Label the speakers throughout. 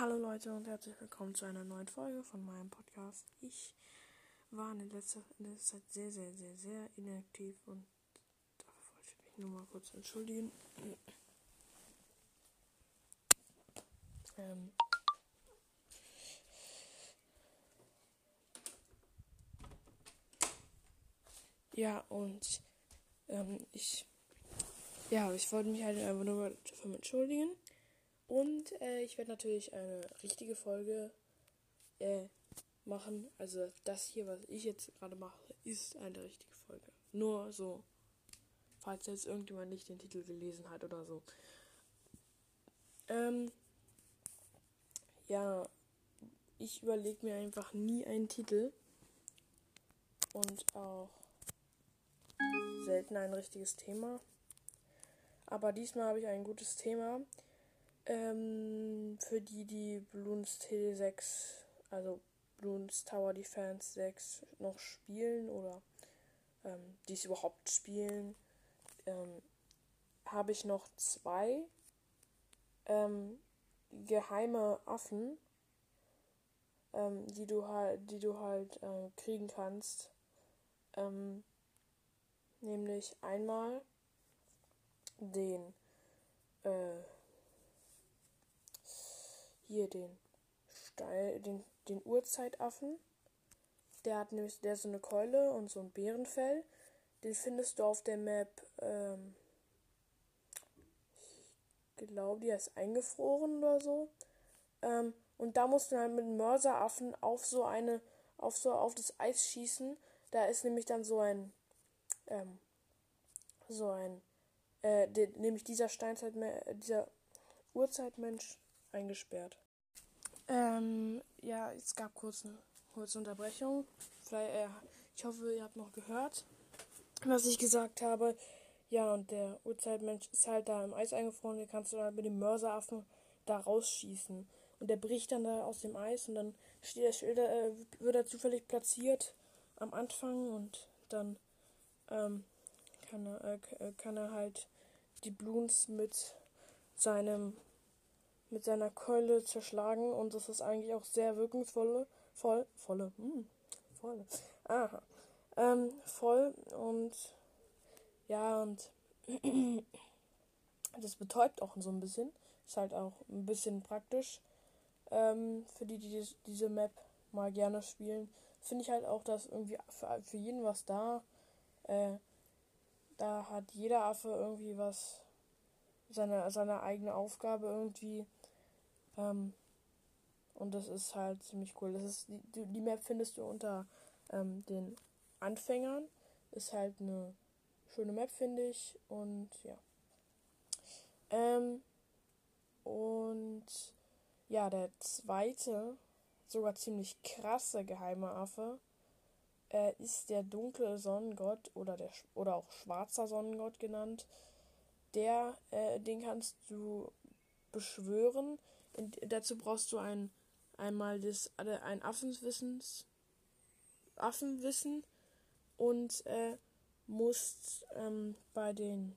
Speaker 1: Hallo Leute und herzlich willkommen zu einer neuen Folge von meinem Podcast. Ich war in letzter, in Zeit sehr, sehr, sehr, sehr inaktiv und dafür wollte ich mich nur mal kurz entschuldigen. Ähm ja, und ähm, ich, ja, ich wollte mich halt einfach nur dafür entschuldigen. Und äh, ich werde natürlich eine richtige Folge äh, machen. Also das hier, was ich jetzt gerade mache, ist eine richtige Folge. Nur so, falls jetzt irgendjemand nicht den Titel gelesen hat oder so. Ähm, ja, ich überlege mir einfach nie einen Titel und auch selten ein richtiges Thema. Aber diesmal habe ich ein gutes Thema. Ähm, für die, die Bloons T6, also Bloons Tower Defense 6 noch spielen oder ähm, die es überhaupt spielen, ähm, habe ich noch zwei ähm, geheime Affen, ähm, die du halt, die du halt äh, kriegen kannst. Ähm, nämlich einmal den äh, hier den Steil, den, den Urzeitaffen. Der hat nämlich, der so eine Keule und so ein Bärenfell. Den findest du auf der Map, ähm, ich glaube, die ist eingefroren oder so. Ähm, und da musst du halt mit Mörseraffen auf so eine, auf so, auf das Eis schießen. Da ist nämlich dann so ein, ähm, so ein, äh, de, nämlich dieser Steinzeit, dieser Urzeitmensch eingesperrt. Ähm, ja, es gab kurz eine kurze Unterbrechung. Vielleicht, äh, ich hoffe, ihr habt noch gehört, was ich gesagt habe. Ja, und der Urzeitmensch ist halt da im Eis eingefroren. Den kannst du halt mit dem Mörseraffen da rausschießen. Und der bricht dann da aus dem Eis und dann steht der Schild, äh, wird er zufällig platziert am Anfang und dann ähm, kann, er, äh, äh kann er halt die Bloons mit seinem mit seiner Keule zerschlagen und das ist eigentlich auch sehr wirkungsvolle, voll, volle, hm, voll, aha, ähm, voll und ja und das betäubt auch so ein bisschen, ist halt auch ein bisschen praktisch ähm, für die, die diese Map mal gerne spielen. Finde ich halt auch, dass irgendwie für, für jeden was da, äh, da hat jeder Affe irgendwie was, seine, seine eigene Aufgabe irgendwie ähm, und das ist halt ziemlich cool. Das ist die, die Map findest du unter ähm, den Anfängern. Ist halt eine schöne Map, finde ich. Und ja. Ähm, und ja, der zweite, sogar ziemlich krasse geheime Affe, äh, ist der dunkle Sonnengott oder der oder auch schwarzer Sonnengott genannt. Der, äh, den kannst du beschwören und dazu brauchst du ein, einmal das, ein Affenwissens, Affenwissen und äh, musst ähm, bei den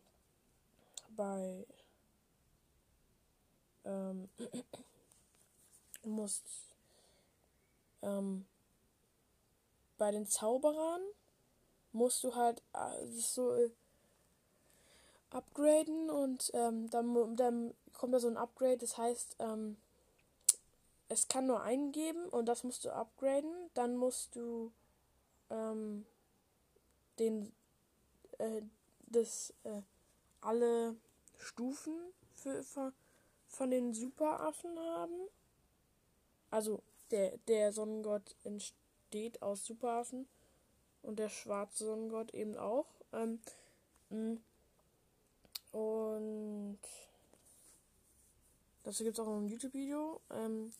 Speaker 1: bei ähm, musst ähm, bei den Zauberern musst du halt äh, so äh, upgraden und ähm, dann, dann kommt da so ein Upgrade, das heißt, ähm, es kann nur einen geben und das musst du upgraden. Dann musst du ähm, den äh, das äh, alle Stufen für, für, von den Superaffen haben. Also der, der Sonnengott entsteht aus Superaffen und der schwarze Sonnengott eben auch. Ähm, und dazu gibt es auch noch ein YouTube-Video. Ähm,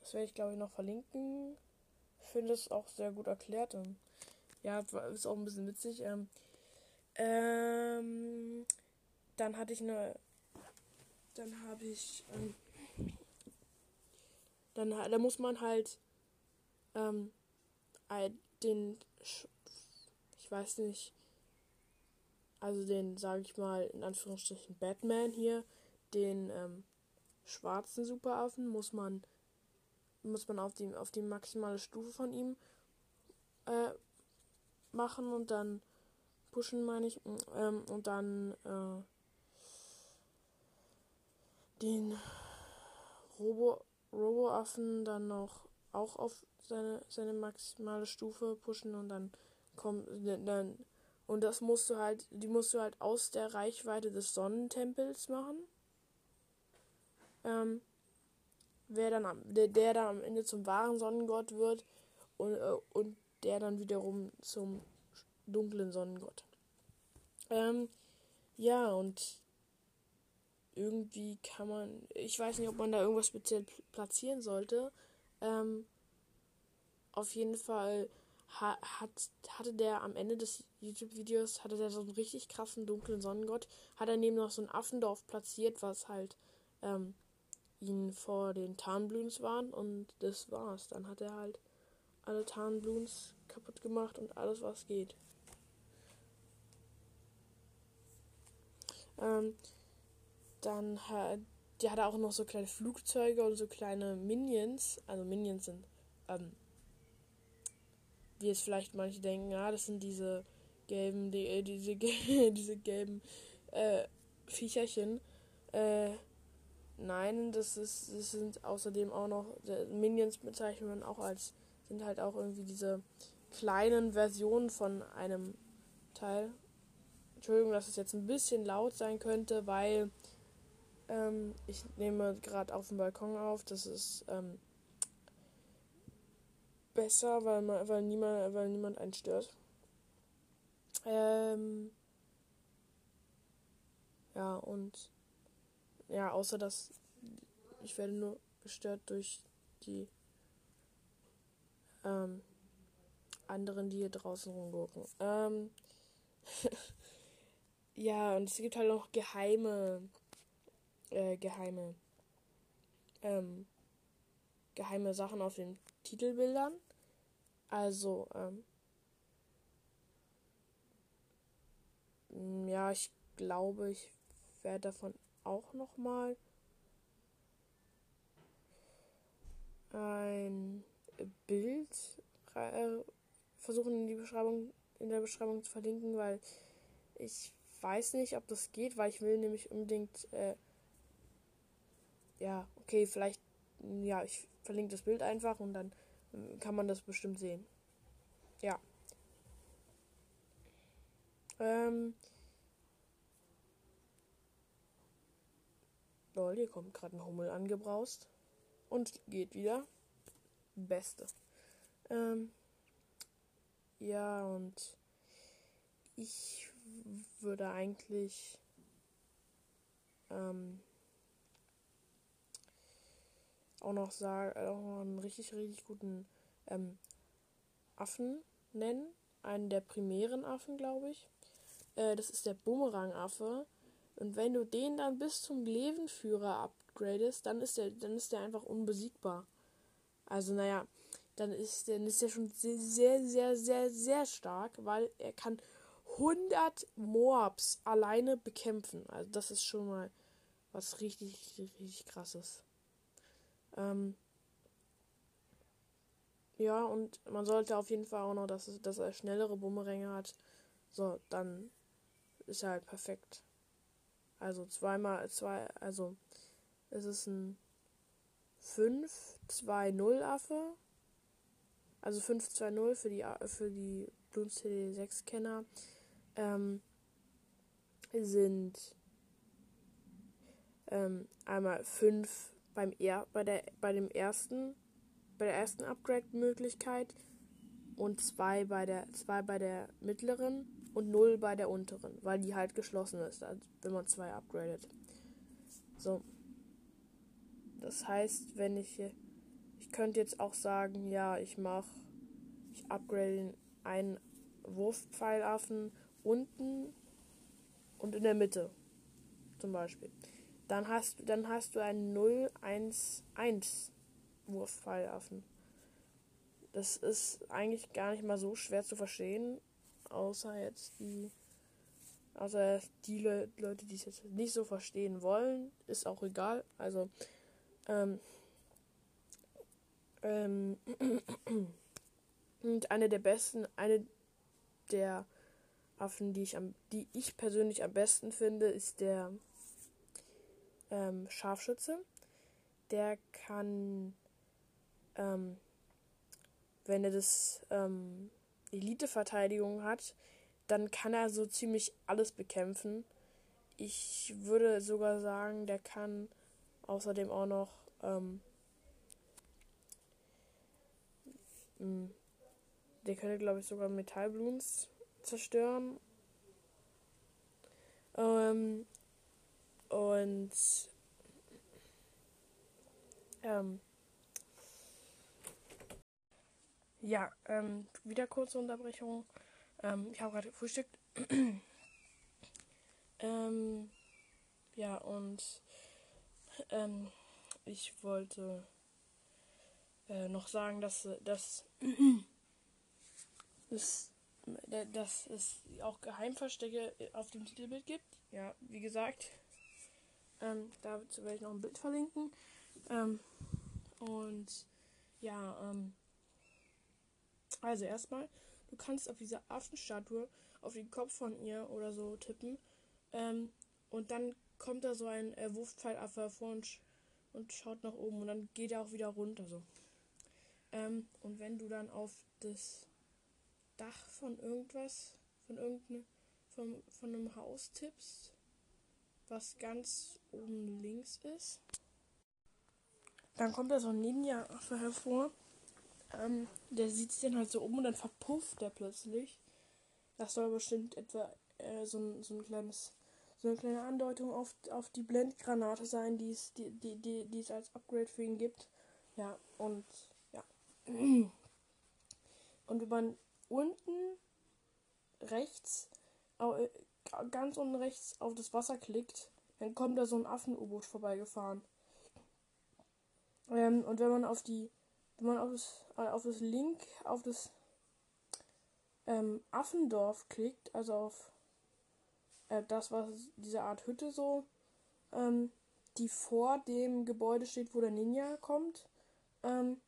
Speaker 1: das werde ich, glaube ich, noch verlinken. Ich finde es auch sehr gut erklärt. Und ja, ist auch ein bisschen witzig. Ähm, ähm, dann hatte ich eine. Dann habe ich. Ähm, dann da muss man halt ähm, den. Ich weiß nicht also den, sage ich mal, in Anführungsstrichen Batman hier, den ähm, schwarzen Superaffen, muss man muss man auf die, auf die maximale Stufe von ihm äh, machen und dann pushen, meine ich. Ähm, und dann äh, den Robo, Robo-Affen dann noch auch auf seine, seine maximale Stufe pushen und dann kommt dann und das musst du halt, die musst du halt aus der Reichweite des Sonnentempels machen. Ähm, wer dann am, der, der dann am Ende zum wahren Sonnengott wird und, äh, und der dann wiederum zum dunklen Sonnengott. Ähm, ja, und irgendwie kann man, ich weiß nicht, ob man da irgendwas speziell platzieren sollte. Ähm, auf jeden Fall hat, hatte der am Ende des YouTube-Videos, hatte der so einen richtig krassen dunklen Sonnengott, hat er neben noch so ein Affendorf platziert, was halt ähm, ihn vor den Tarnbloons waren und das war's. Dann hat er halt alle Tarnbloons kaputt gemacht und alles, was geht. Ähm, dann hat, die hat er auch noch so kleine Flugzeuge und so kleine Minions. Also Minions sind, ähm, wie jetzt vielleicht manche denken, ja, das sind diese gelben, die, äh, diese, diese gelben äh, Viecherchen. Äh, nein, das ist, das sind außerdem auch noch Minions bezeichnet man auch als sind halt auch irgendwie diese kleinen Versionen von einem Teil. Entschuldigung, dass es jetzt ein bisschen laut sein könnte, weil ähm, ich nehme gerade auf dem Balkon auf. Das ist ähm, besser, weil, man, weil, niemand, weil niemand einen stört. Ähm, ja, und ja, außer dass ich werde nur gestört durch die ähm, anderen, die hier draußen rumgucken. Ähm, ja, und es gibt halt noch geheime, äh, geheime, ähm, geheime Sachen auf den Titelbildern. Also, ähm, ja, ich glaube, ich werde davon auch noch mal ein Bild äh, versuchen in die Beschreibung in der Beschreibung zu verlinken, weil ich weiß nicht, ob das geht, weil ich will nämlich unbedingt äh, ja, okay, vielleicht ja, ich verlinke das Bild einfach und dann kann man das bestimmt sehen. Ja. Ähm. Lol, hier kommt gerade ein Hummel angebraust. Und geht wieder. Beste. Ähm, ja, und ich würde eigentlich ähm, auch noch sagen, auch noch einen richtig, richtig guten ähm, Affen nennen. Einen der primären Affen, glaube ich. Äh, das ist der Bumerang-Affe. Und wenn du den dann bis zum Levenführer upgradest, dann ist der, dann ist der einfach unbesiegbar. Also, naja, dann ist, dann ist er schon sehr, sehr, sehr, sehr, sehr stark, weil er kann 100 Moabs alleine bekämpfen. Also, das ist schon mal was richtig, richtig, richtig krasses. Ähm, ja, und man sollte auf jeden Fall auch noch, dass, dass er schnellere Bumeränge hat. So, dann ist er halt perfekt. Also zweimal, zwei, also es ist ein 5-2-0 Affe. Also 5-2-0 für die für die Bloons CD6 Kenner. Ähm, sind ähm, einmal 5 beim er bei der bei dem ersten bei der ersten Upgrade Möglichkeit und 2 bei der zwei bei der mittleren und 0 bei der unteren, weil die halt geschlossen ist, wenn man zwei upgradet. So. Das heißt, wenn ich ich könnte jetzt auch sagen, ja, ich mache ich upgrade einen Wurfpfeilaffen unten und in der Mitte zum Beispiel. Dann hast, dann hast du einen 0, 1, 1 Wurfpfeilaffen. Das ist eigentlich gar nicht mal so schwer zu verstehen, außer jetzt die außer die Le Leute, die es jetzt nicht so verstehen wollen, ist auch egal. Also ähm, Ähm, und eine der besten, eine der Affen, die ich, am, die ich persönlich am besten finde, ist der ähm, Scharfschütze. Der kann, ähm, wenn er das ähm, Elite-Verteidigung hat, dann kann er so ziemlich alles bekämpfen. Ich würde sogar sagen, der kann außerdem auch noch ähm, hm, der könnte, glaube ich, sogar Metallbloons zerstören. Ähm, und ähm, ja, ähm, wieder kurze Unterbrechung. Ähm, ich habe gerade gefrühstückt. ähm, ja, und ähm, ich wollte äh, noch sagen, dass, dass, dass, dass es auch Geheimverstecke auf dem Titelbild gibt. Ja, wie gesagt, ähm, dazu werde ich noch ein Bild verlinken. Ähm, und ja, ähm, also erstmal, du kannst auf diese Affenstatue auf den Kopf von ihr oder so tippen. Ähm, und dann kommt da so ein äh, Wurfpfeilaffe hervor und, und schaut nach oben und dann geht er auch wieder runter so. Ähm, und wenn du dann auf das Dach von irgendwas, von irgendeinem, von, von einem Haus tippst, was ganz oben links ist, dann kommt da so ein Ninja-Affe hervor. Ähm, der sieht sich dann halt so um und dann verpufft der plötzlich. Das soll bestimmt etwa äh, so, ein, so ein kleines, so eine kleine Andeutung auf, auf die Blendgranate sein, die es, die, die, die, die es als Upgrade für ihn gibt. Ja, und ja. Und wenn man unten rechts, äh, ganz unten rechts auf das Wasser klickt, dann kommt da so ein Affen-U-Boot vorbeigefahren. Ähm, und wenn man auf die, wenn man auf das, äh, auf das Link, auf das ähm, Affendorf klickt, also auf äh, das, was diese Art Hütte so, ähm, die vor dem Gebäude steht, wo der Ninja kommt, ähm,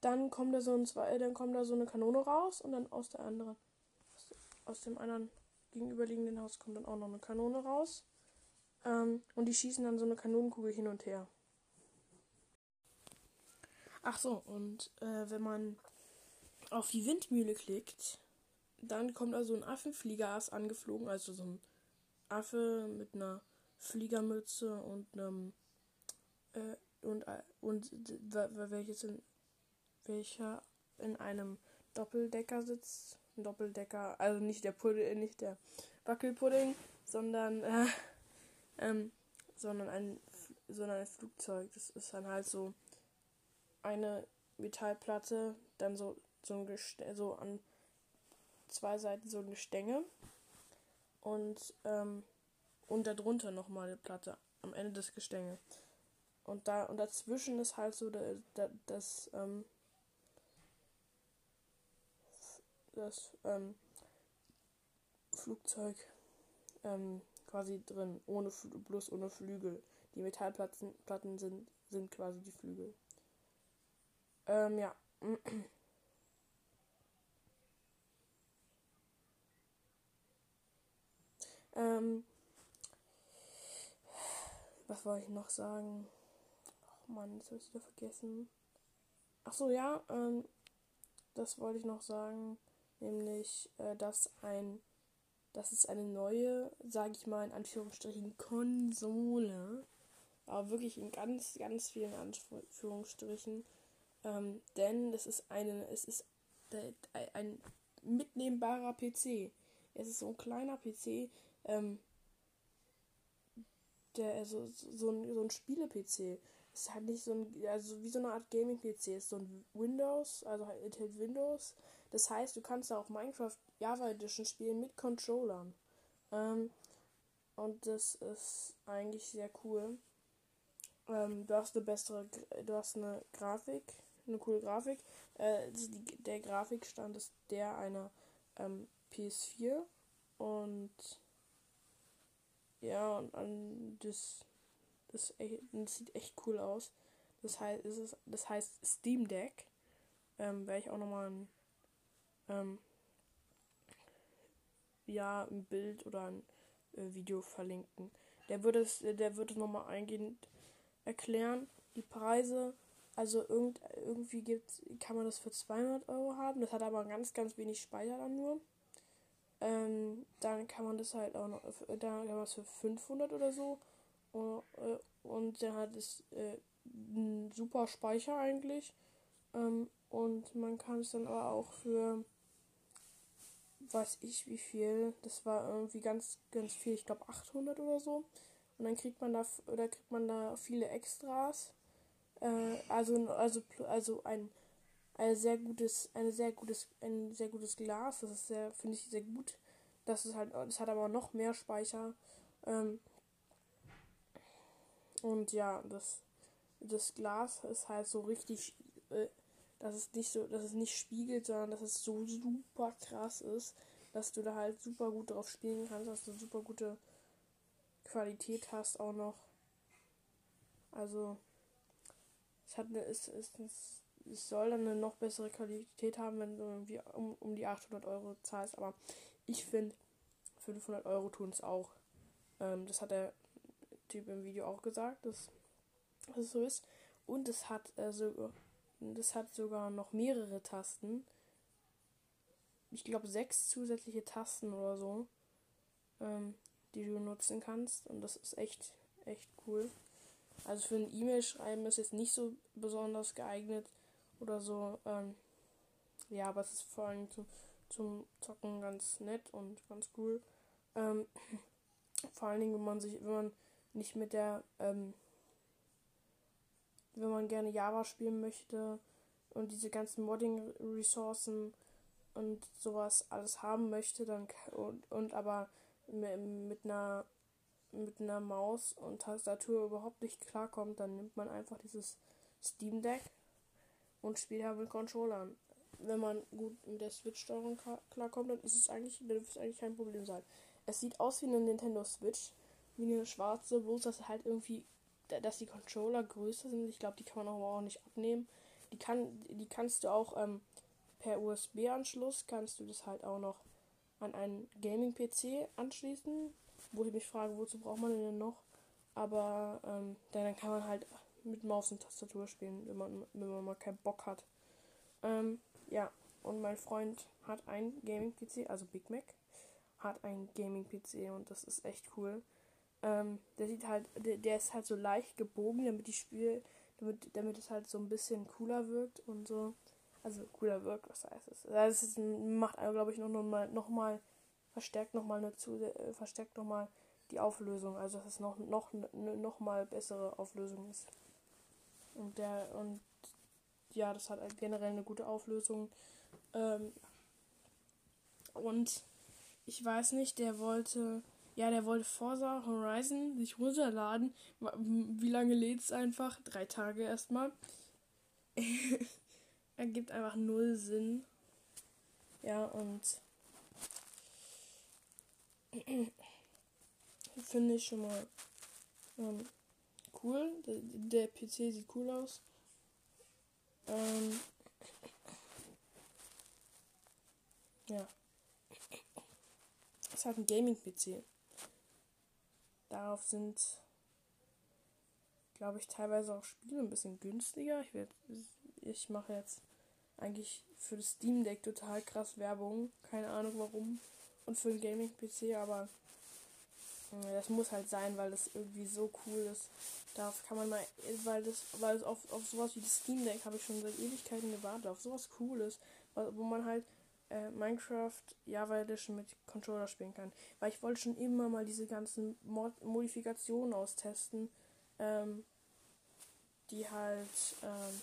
Speaker 1: dann kommt da so ein zwei, dann kommt da so eine Kanone raus und dann aus der anderen, aus, aus dem anderen gegenüberliegenden Haus kommt dann auch noch eine Kanone raus. Ähm, und die schießen dann so eine Kanonenkugel hin und her. Ach so, und äh, wenn man auf die Windmühle klickt, dann kommt also ein Affenfliegerass angeflogen, also so ein Affe mit einer Fliegermütze und einem äh, und äh, und welches in welcher in einem Doppeldecker sitzt, ein Doppeldecker, also nicht der Pudding, nicht der Wackelpudding, sondern äh, ähm, sondern ein sondern ein Flugzeug. Das ist dann halt so eine Metallplatte, dann so so ein Gestänge, so an zwei Seiten so ein Gestänge und ähm, und darunter nochmal eine Platte am Ende des Gestänge. Und da und dazwischen ist halt so der, der, das ähm, das ähm, Flugzeug ähm, quasi drin, ohne bloß ohne Flügel. Die Metallplatten Platten sind, sind quasi die Flügel. Ähm, ja. ähm, was wollte ich noch sagen? Oh Mann, das habe ich wieder vergessen. Ach so, ja, ähm, das wollte ich noch sagen, nämlich, äh, dass ein das ist eine neue, sage ich mal in Anführungsstrichen, Konsole. Aber wirklich in ganz, ganz vielen Anführungsstrichen. Ähm, denn es ist eine, es ist ein mitnehmbarer PC. Es ist so ein kleiner PC, ähm, der, also so ein, so ein Spiele-PC. Es halt nicht so ein, also wie so eine Art Gaming-PC. Es ist so ein Windows, also halt enthält Windows. Das heißt, du kannst auch Minecraft Java Edition spielen mit Controllern. Ähm, und das ist eigentlich sehr cool. Ähm, du hast eine bessere, du hast eine Grafik, eine coole Grafik. Äh, die, der Grafikstand ist der einer ähm, PS4 und ja, und an das, das, das sieht echt cool aus. Das heißt, es ist, das heißt Steam Deck. Ähm, werde ich auch nochmal ein, ähm, ja, ein Bild oder ein äh, Video verlinken. Der würde es, der würde es nochmal eingehend erklären. Die Preise, also irgend, irgendwie gibt, kann man das für 200 Euro haben. Das hat aber ganz, ganz wenig Speicher dann nur. Ähm, dann kann man das halt auch noch, dann kann man es für 500 oder so. Und, äh, und der hat es äh, einen super Speicher eigentlich. Ähm, und man kann es dann aber auch für, weiß ich wie viel, das war irgendwie ganz, ganz viel, ich glaube 800 oder so. Und dann kriegt man da, oder kriegt man da viele Extras. Äh, also, also, also ein, ein sehr gutes, ein sehr gutes, ein sehr gutes Glas. Das ist sehr, finde ich sehr gut. Das ist halt, das hat aber noch mehr Speicher. Ähm, und ja, das, das Glas ist halt so richtig, äh, dass es nicht so, dass es nicht spiegelt, sondern dass es so super krass ist, dass du da halt super gut drauf spielen kannst, dass du super gute Qualität hast auch noch. Also es hat eine, es, es, es soll dann eine noch bessere Qualität haben, wenn du irgendwie um, um die 800 Euro zahlst, aber ich finde 500 Euro tun es auch. Ähm, das hat der Typ im Video auch gesagt, dass, dass es so ist. Und es hat also das hat sogar noch mehrere Tasten. Ich glaube sechs zusätzliche Tasten oder so, ähm, die du nutzen kannst. Und das ist echt, echt cool. Also für ein E-Mail schreiben ist jetzt nicht so besonders geeignet oder so. Ähm, ja, aber es ist vor allem zum, zum Zocken ganz nett und ganz cool. Ähm, vor allen Dingen, wenn man sich, wenn man nicht mit der, ähm, wenn man gerne Java spielen möchte und diese ganzen Modding-Ressourcen und sowas alles haben möchte, dann und, und aber mit einer mit einer Maus und Tastatur überhaupt nicht klarkommt, dann nimmt man einfach dieses Steam Deck und spielt halt mit Controllern. Wenn man gut mit der Switch-Steuerung klarkommt, dann ist es eigentlich, dann dürfte es eigentlich kein Problem sein. Es sieht aus wie eine Nintendo Switch, wie eine schwarze, bloß dass halt irgendwie, dass die Controller größer sind. Ich glaube, die kann man auch nicht abnehmen. Die kann, die kannst du auch ähm, per USB-Anschluss kannst du das halt auch noch an einen Gaming-PC anschließen wo ich mich frage, wozu braucht man denn noch? Aber ähm, dann kann man halt mit Maus und Tastatur spielen, wenn man, wenn man mal keinen Bock hat. Ähm, ja, und mein Freund hat ein Gaming-PC, also Big Mac, hat ein Gaming-PC und das ist echt cool. Ähm, der sieht halt, der, der ist halt so leicht gebogen, damit die Spiel, damit, damit es halt so ein bisschen cooler wirkt und so. Also cooler wirkt, was heißt es? Das ist, macht, glaube ich, noch, noch mal, noch mal verstärkt nochmal eine zu äh, verstärkt noch mal die Auflösung, also dass es noch noch noch mal bessere Auflösung ist. Und der und ja, das hat generell eine gute Auflösung. Ähm, und ich weiß nicht, der wollte ja, der wollte Forza Horizon sich runterladen. Wie lange lädt es einfach? Drei Tage erstmal. Ergibt einfach null Sinn. Ja, und Finde ich schon mal ähm, cool. Der, der, PC sieht cool aus. Ähm, ja. Es hat ein Gaming-PC. Darauf sind, glaube ich, teilweise auch Spiele ein bisschen günstiger. Ich, ich mache jetzt eigentlich für das Steam Deck total krass Werbung. Keine Ahnung warum und für einen Gaming-PC, aber äh, das muss halt sein, weil das irgendwie so cool ist. Darauf kann man mal, weil das, weil es auf, auf sowas wie das Steam Deck habe ich schon seit Ewigkeiten gewartet, auf sowas Cooles, wo man halt äh, Minecraft Java Edition mit Controller spielen kann. Weil ich wollte schon immer mal diese ganzen Mod Modifikationen austesten, ähm, die halt ähm,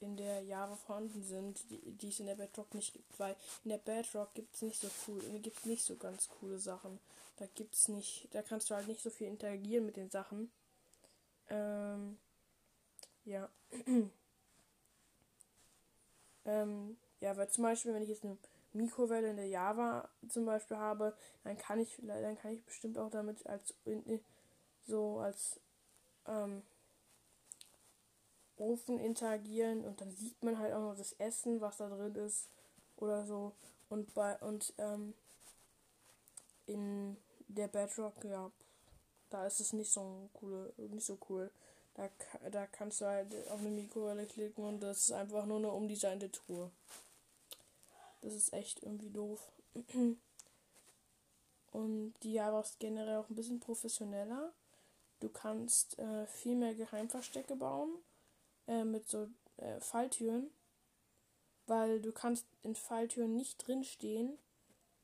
Speaker 1: in der Java vorhanden sind, die, die es in der Bedrock nicht gibt, weil in der Bedrock gibt es nicht so cool, gibt nicht so ganz coole Sachen. Da gibt's nicht, da kannst du halt nicht so viel interagieren mit den Sachen. Ähm, ja. ähm, ja, weil zum Beispiel, wenn ich jetzt eine Mikrowelle in der Java zum Beispiel habe, dann kann ich, dann kann ich bestimmt auch damit als so als ähm, Ofen interagieren und dann sieht man halt auch noch das Essen, was da drin ist oder so. Und bei und ähm, in der Bedrock, ja, da ist es nicht so cool, nicht so cool. Da, da kannst du halt auf eine Mikrowelle klicken und das ist einfach nur eine umdesignte Truhe. Das ist echt irgendwie doof. Und die Java ist generell auch ein bisschen professioneller. Du kannst äh, viel mehr Geheimverstecke bauen äh, mit so äh, Falltüren, weil du kannst in Falltüren nicht drinstehen.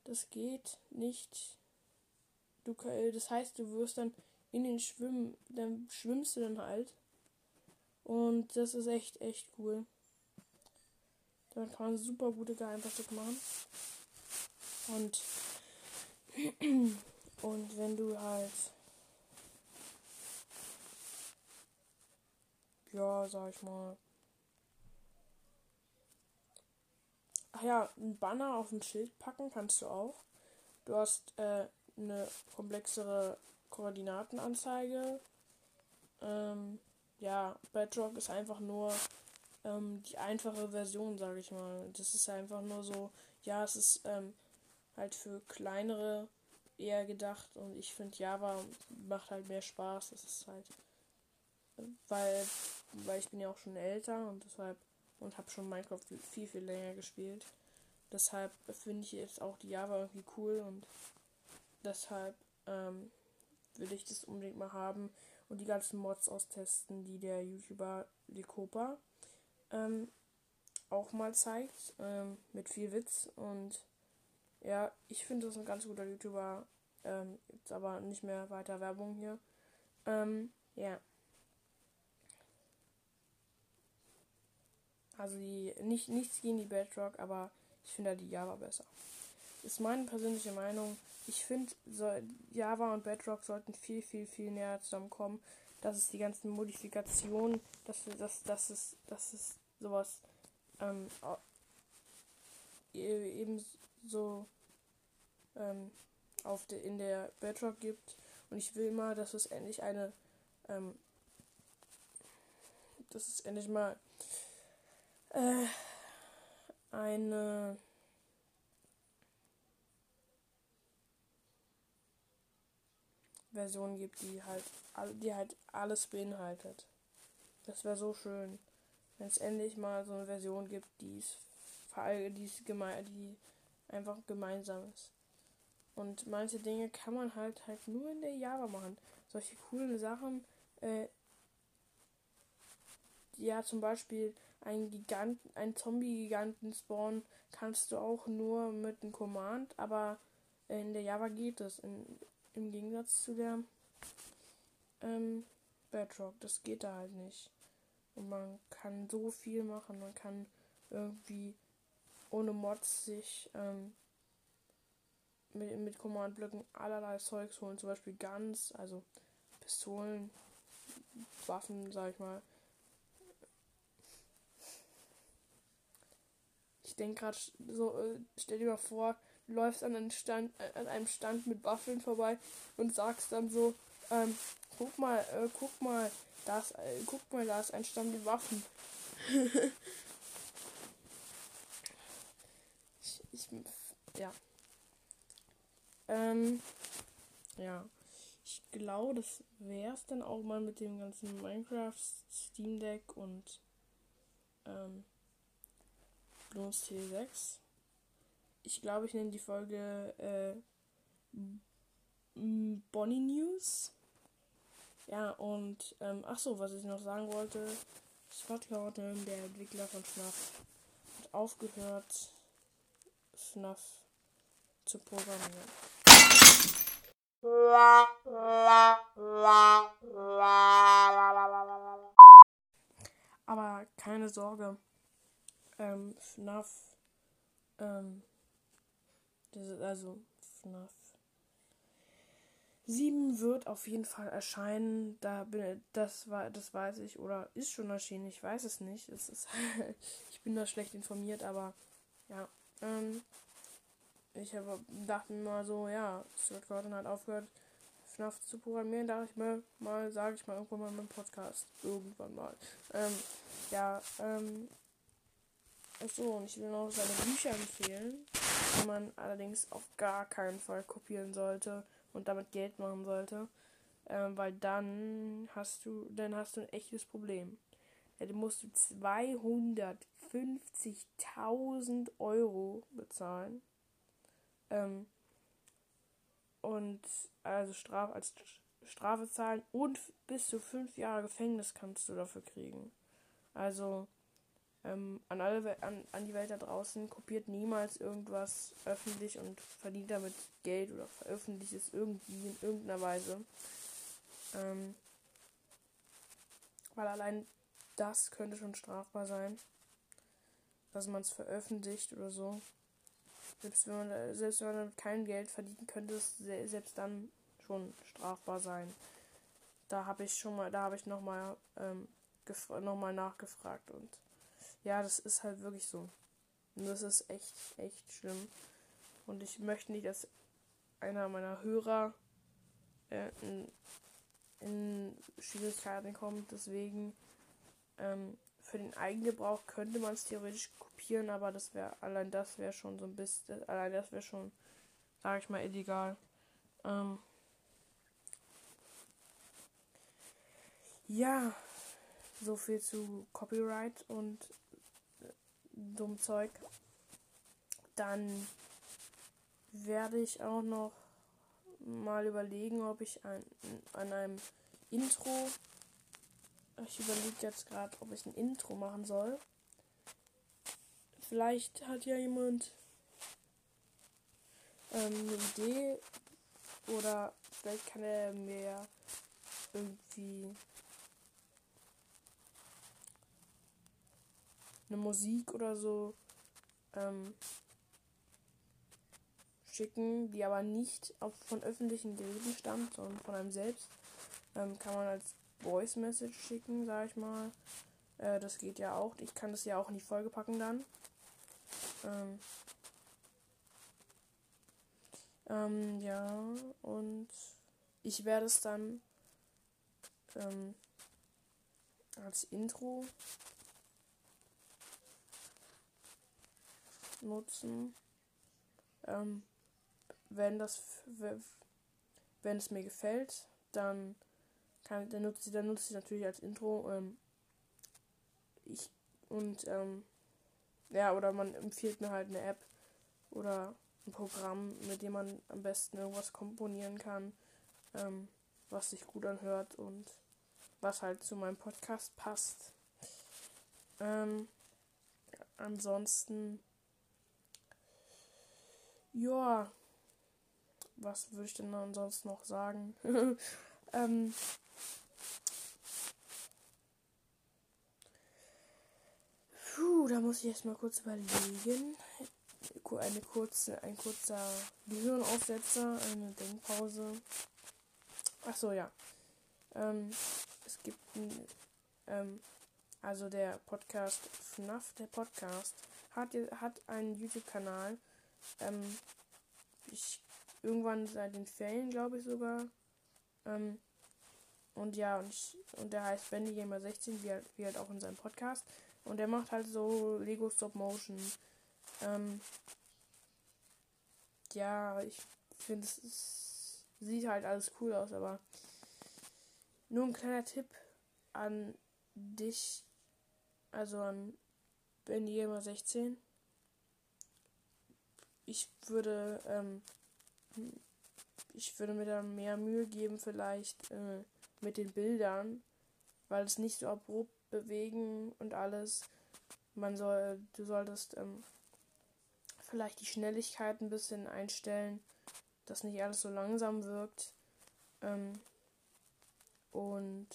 Speaker 1: Das geht nicht. Du, äh, das heißt, du wirst dann in den Schwimmen, dann schwimmst du dann halt. Und das ist echt, echt cool. Dann kann man super gute Geheimverstecke machen. Und, und wenn du halt ja, sag ich mal. Ach ja, ein Banner auf ein Schild packen kannst du auch. Du hast äh, eine komplexere Koordinatenanzeige. Ähm, ja, Bedrock ist einfach nur ähm, die einfache Version, sage ich mal. Das ist einfach nur so, ja, es ist ähm, halt für kleinere eher gedacht und ich finde Java macht halt mehr Spaß. Es ist halt, weil weil ich bin ja auch schon älter und deshalb und habe schon Minecraft viel, viel länger gespielt. Deshalb finde ich jetzt auch die Java irgendwie cool und deshalb ähm, will ich das unbedingt mal haben und die ganzen Mods austesten, die der YouTuber Lekopa ähm, auch mal zeigt, ähm, mit viel Witz und ja, ich finde das ein ganz guter YouTuber, ähm, jetzt aber nicht mehr weiter Werbung hier. Ähm, ja. Also die nicht nichts gegen die Bedrock, aber ich finde halt die Java besser. Ist meine persönliche Meinung. Ich finde, so, Java und Bedrock sollten viel, viel, viel näher zusammenkommen. Dass es die ganzen Modifikationen, dass, dass, dass, es, dass es sowas ähm, e, eben so ähm, auf de, in der Bedrock gibt. Und ich will mal, dass es endlich eine ähm, dass es endlich mal äh, eine Version gibt, die halt, die halt alles beinhaltet. Das wäre so schön, wenn es endlich mal so eine Version gibt, die ist, die, einfach gemeinsam ist. Und manche Dinge kann man halt halt nur in der Java machen. Solche coolen Sachen, äh, ja, zum Beispiel ein Giganten, ein Zombie-Giganten spawnen kannst du auch nur mit einem Command, aber in der Java geht es. Im Gegensatz zu der ähm, Bedrock. Das geht da halt nicht. Und man kann so viel machen. Man kann irgendwie ohne Mods sich ähm, mit, mit Command-Blöcken allerlei Zeugs holen. Zum Beispiel Guns, also Pistolen, Waffen, sag ich mal. Ich denke gerade so, äh, stell dir mal vor, du läufst an einem Stand, äh, an einem Stand mit Waffeln vorbei und sagst dann so, ähm, guck mal, äh, guck mal, da ist, äh, guck mal, da ist ein Stand mit Waffen. ich, ich, ja. Ähm, ja. Ich glaube, das wäre es dann auch mal mit dem ganzen Minecraft Steam Deck und ähm, Bloons T6. Ich glaube, ich nenne die Folge äh, Bonnie News. Ja, und ähm, ach so, was ich noch sagen wollte, Scott Gordon, der Entwickler von FNAF, hat aufgehört, FNAF zu programmieren. Aber keine Sorge, ähm, FNAF, ähm, das ist also FNAF 7 wird auf jeden Fall erscheinen. Da bin das war das weiß ich oder ist schon erschienen. Ich weiß es nicht. Es ist ich bin da schlecht informiert, aber ja. Ähm, ich habe dachte mir mal so, ja, Stuart Gordon hat aufgehört FNAF zu programmieren. Dachte ich mir mal, sage ich mal irgendwann mal in meinem Podcast irgendwann mal. Ähm, ja, ähm, achso, und ich will noch seine Bücher empfehlen, die man allerdings auf gar keinen Fall kopieren sollte und damit Geld machen sollte. Ähm, weil dann hast du, dann hast du ein echtes Problem. Ja, dann musst du 250.000 Euro bezahlen. Ähm, und also Straf, als Strafe zahlen und bis zu fünf Jahre Gefängnis kannst du dafür kriegen. Also ähm, an, alle, an, an die Welt da draußen kopiert niemals irgendwas öffentlich und verdient damit Geld oder veröffentlicht es irgendwie in irgendeiner Weise. Ähm, weil allein das könnte schon strafbar sein, dass man es veröffentlicht oder so. Selbst wenn man, selbst wenn man damit kein Geld verdient, könnte es selbst dann schon strafbar sein. Da habe ich schon mal, da habe ich nochmal ähm, noch nachgefragt und ja, das ist halt wirklich so. Und das ist echt, echt schlimm. Und ich möchte nicht, dass einer meiner Hörer äh, in, in, Schwierigkeiten kommt. Deswegen ähm, für den Eigengebrauch könnte man es theoretisch kopieren, aber das wäre allein das wäre schon so ein bisschen, allein das wäre schon, sage ich mal, illegal. Ähm, ja, so viel zu Copyright und dumm Zeug. Dann werde ich auch noch mal überlegen, ob ich ein, an einem Intro. Ich überlege jetzt gerade, ob ich ein Intro machen soll. Vielleicht hat ja jemand ähm, eine Idee oder vielleicht kann er mir irgendwie eine Musik oder so ähm, schicken, die aber nicht von öffentlichen Geräten stammt, sondern von einem selbst. Ähm, kann man als Voice Message schicken, sag ich mal. Äh, das geht ja auch. Ich kann das ja auch in die Folge packen dann. Ähm, ähm, ja, und ich werde es dann ähm, als Intro nutzen. Ähm, wenn das wenn es mir gefällt, dann kann dann nutze dann nutze ich natürlich als Intro. Ähm, ich und ähm, ja oder man empfiehlt mir halt eine App oder ein Programm, mit dem man am besten irgendwas komponieren kann, ähm, was sich gut anhört und was halt zu meinem Podcast passt. Ähm, ansonsten ja. Was würde ich denn ansonsten noch sagen? ähm, Puh, da muss ich erstmal kurz überlegen. Eine kurze, ein kurzer Gehirnaufsetzer, eine Denkpause. Ach so, ja. Ähm, es gibt ein, ähm, also der Podcast FNAF, der Podcast, hat, hat einen YouTube-Kanal ähm, ich irgendwann seit den Ferien, glaube ich sogar. Ähm, und ja, und, ich, und der heißt Bendy Gamer 16, wie halt, wie halt auch in seinem Podcast. Und der macht halt so Lego Stop Motion. Ähm, ja, ich finde es sieht halt alles cool aus, aber nur ein kleiner Tipp an dich, also an Bendy Gamer 16 ich würde, ähm, ich würde mir da mehr Mühe geben, vielleicht äh, mit den Bildern, weil es nicht so abrupt bewegen und alles. Man soll, du solltest ähm, vielleicht die Schnelligkeit ein bisschen einstellen, dass nicht alles so langsam wirkt. Ähm, und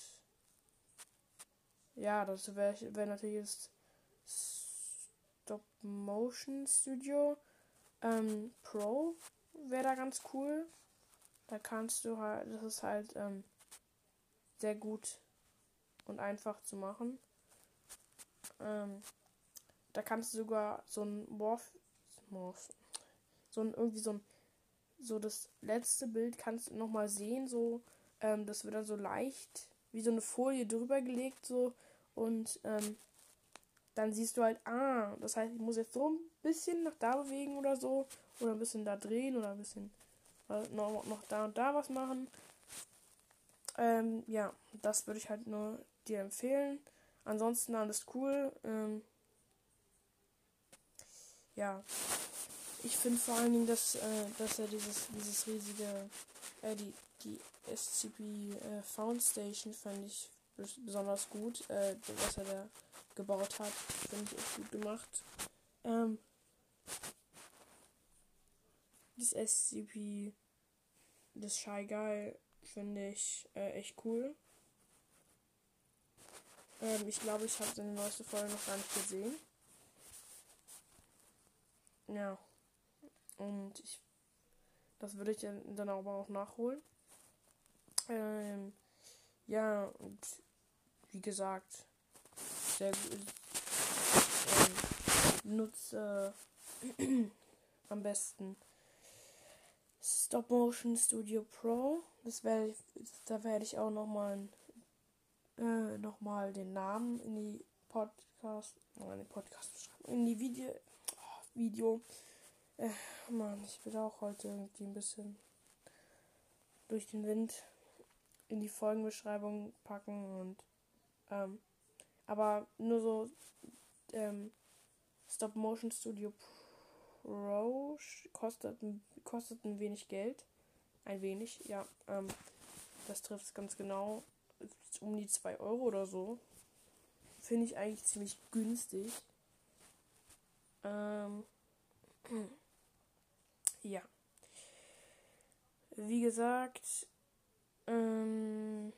Speaker 1: ja, das wäre wär natürlich das Stop Motion Studio. Ähm, Pro wäre da ganz cool. Da kannst du halt, das ist halt ähm, sehr gut und einfach zu machen. Ähm, da kannst du sogar so ein Morph, Morph so ein irgendwie so ein so das letzte Bild kannst du noch mal sehen, so ähm, das wird dann so leicht wie so eine Folie drüber gelegt so und ähm, dann siehst du halt, ah, das heißt, ich muss jetzt so ein bisschen nach da bewegen oder so. Oder ein bisschen da drehen oder ein bisschen äh, noch, noch da und da was machen. Ähm, ja, das würde ich halt nur dir empfehlen. Ansonsten alles cool. Ähm, ja, ich finde vor allen Dingen, dass, äh, dass er dieses, dieses riesige, äh, die, die SCP äh, Found Station fand ich besonders gut, äh, was er da gebaut hat. Finde ich echt gut gemacht. Ähm, das SCP, das Shy Guy, finde ich äh, echt cool. Ähm, ich glaube, ich habe seine neueste Folge noch gar nicht gesehen. Ja. Und ich. Das würde ich dann aber auch nachholen. Ähm, ja, und wie gesagt, sehr gut. Ähm, nutze äh, am besten Stop Motion Studio Pro. Das werde da werde ich auch nochmal äh, noch den Namen in die Podcast, nein, Podcast in die Video, oh, Video. Äh, Mann, ich bin auch heute irgendwie ein bisschen durch den Wind in die Folgenbeschreibung packen und ähm, aber nur so ähm, Stop Motion Studio Pro kostet, kostet ein wenig Geld. Ein wenig, ja. Ähm, das trifft es ganz genau. Um die 2 Euro oder so. Finde ich eigentlich ziemlich günstig. Ähm, ja. Wie gesagt, ähm,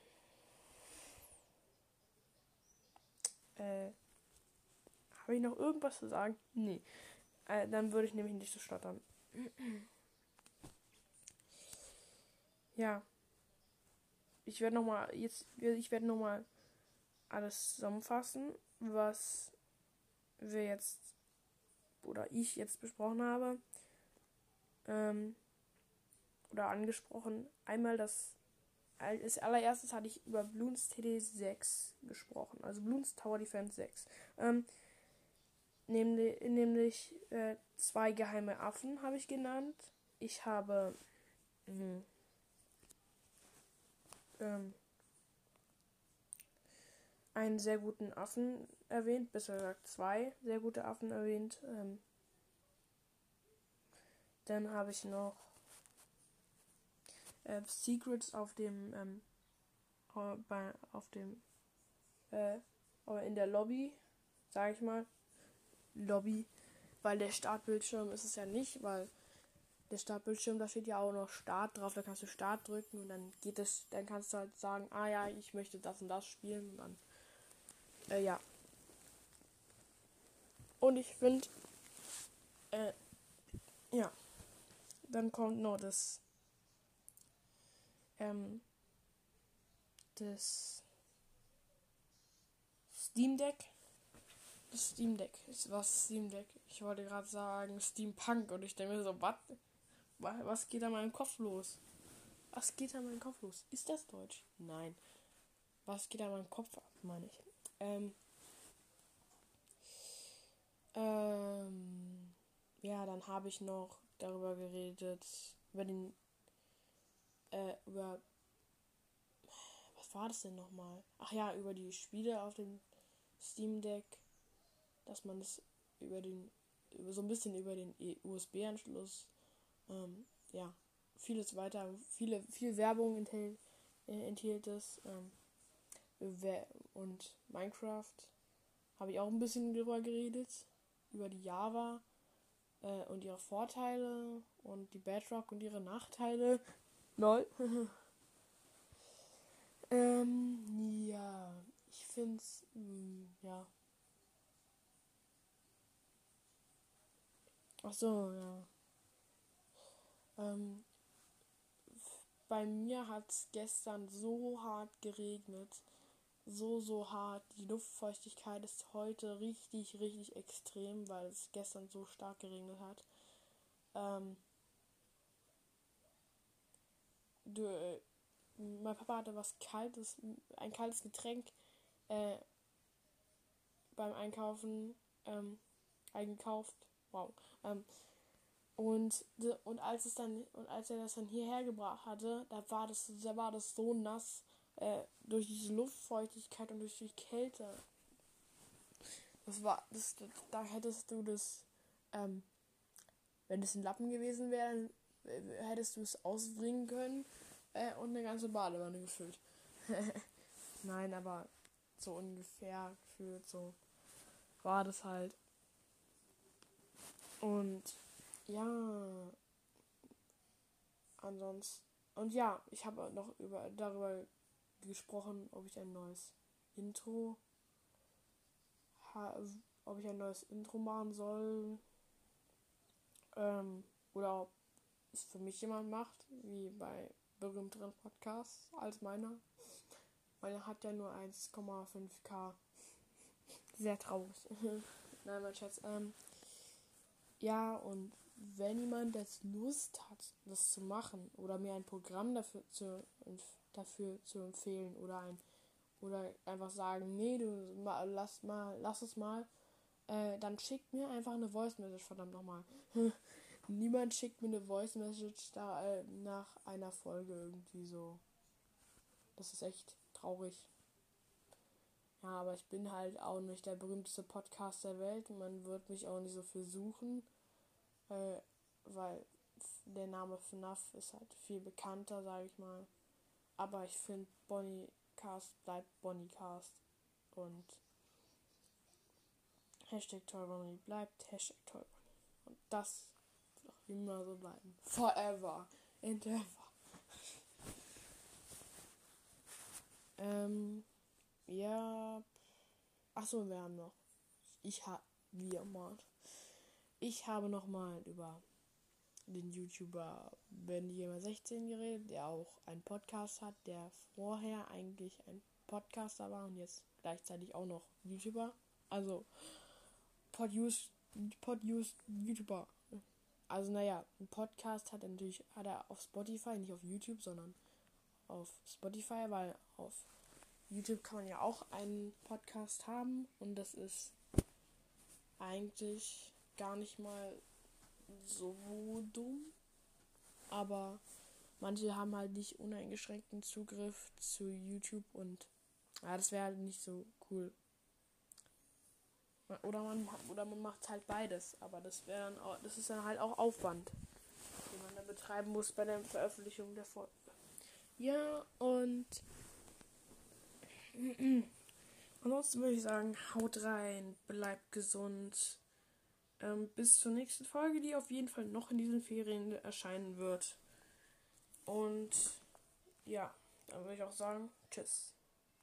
Speaker 1: äh, habe ich noch irgendwas zu sagen? Nee. Äh, dann würde ich nämlich nicht so stottern. ja. Ich werde noch mal jetzt ich werde noch mal alles zusammenfassen, was wir jetzt oder ich jetzt besprochen habe. Ähm, oder angesprochen. Einmal das als allererstes hatte ich über Bloons TD6 gesprochen, also Bloons Tower Defense 6. Ähm, nämlich nämlich äh, zwei geheime Affen habe ich genannt. Ich habe mh, ähm, einen sehr guten Affen erwähnt, besser gesagt zwei sehr gute Affen erwähnt. Ähm, dann habe ich noch äh, Secrets auf dem ähm, bei, auf dem äh, in der Lobby, sage ich mal, Lobby, weil der Startbildschirm ist es ja nicht, weil der Startbildschirm, da steht ja auch noch Start drauf, da kannst du Start drücken und dann geht es, dann kannst du halt sagen, ah ja, ich möchte das und das spielen und dann, äh, ja. Und ich finde, äh, ja, dann kommt noch das ähm, das Steam Deck. Das Steam Deck. Ist was Steam Deck? Ich wollte gerade sagen Steampunk und ich denke mir so, was? Was geht an meinem Kopf los? Was geht an meinem Kopf los? Ist das Deutsch? Nein. Was geht an meinem Kopf ab, meine ich. Ähm, ähm, ja, dann habe ich noch darüber geredet, über den äh, über. Was war das denn nochmal? Ach ja, über die Spiele auf dem Steam Deck. Dass man das über den. Über, so ein bisschen über den e USB-Anschluss. Ähm, ja, vieles weiter. Viele, viel Werbung enthält, äh, enthielt es. Ähm, und Minecraft habe ich auch ein bisschen drüber geredet. Über die Java äh, und ihre Vorteile und die Bedrock und ihre Nachteile. Lol. ähm, ja, ich find's, mh, hm, ja. Ach so, ja. Ähm, bei mir hat's gestern so hart geregnet. So, so hart. Die Luftfeuchtigkeit ist heute richtig, richtig extrem, weil es gestern so stark geregnet hat. Ähm, du, äh, mein Papa hatte was Kaltes, ein kaltes Getränk äh, beim Einkaufen ähm, eingekauft. Wow. Ähm, und, und als es dann, und als er das dann hierher gebracht hatte, da war das, da war das so nass äh, durch diese Luftfeuchtigkeit und durch die Kälte. Das war, das, da hättest du das, ähm, wenn es ein Lappen gewesen wäre, hättest du es ausbringen können äh, und eine ganze Badewanne gefüllt. Nein, aber so ungefähr gefühlt so war das halt. Und ja, ansonsten. Und ja, ich habe noch über darüber gesprochen, ob ich ein neues Intro ob ich ein neues Intro machen soll. Ähm, oder ob es für mich jemand macht, wie bei berühmteren Podcasts als meiner. Meiner hat ja nur 1,5k. Sehr traurig. Nein, mein Schatz. Ähm, ja, und wenn jemand jetzt Lust hat, das zu machen oder mir ein Programm dafür zu, dafür zu empfehlen oder ein oder einfach sagen, nee, du lass mal, lass es mal, äh, dann schickt mir einfach eine Voice Message, verdammt nochmal. Niemand schickt mir eine Voice Message da äh, nach einer Folge irgendwie so. Das ist echt traurig. Ja, aber ich bin halt auch nicht der berühmteste Podcast der Welt. Man wird mich auch nicht so viel suchen, äh, weil der Name FNAF ist halt viel bekannter, sage ich mal. Aber ich finde Bonnie Cast bleibt Bonnycast. Und Hashtag Toybonny bleibt Hashtag Toybonny. Und das immer so bleiben. Forever and ever. ähm, ja. Achso, wir haben noch. Ich habe. Wir mal. Ich habe noch mal über den YouTuber Benjamin 16 geredet, der auch einen Podcast hat, der vorher eigentlich ein Podcaster war und jetzt gleichzeitig auch noch YouTuber. Also Poduse, Poduse YouTuber. Also naja, ein Podcast hat er natürlich hat er auf Spotify, nicht auf YouTube, sondern auf Spotify, weil auf YouTube kann man ja auch einen Podcast haben und das ist eigentlich gar nicht mal so dumm. Aber manche haben halt nicht uneingeschränkten Zugriff zu YouTube und ja, das wäre halt nicht so cool. Oder man oder man macht halt beides, aber das wäre dann auch, das ist dann halt auch Aufwand, den man dann betreiben muss bei der Veröffentlichung der Folge. Ja, und ansonsten würde ich sagen, haut rein, bleibt gesund ähm, bis zur nächsten Folge, die auf jeden Fall noch in diesen Ferien erscheinen wird. Und ja, dann würde ich auch sagen, tschüss.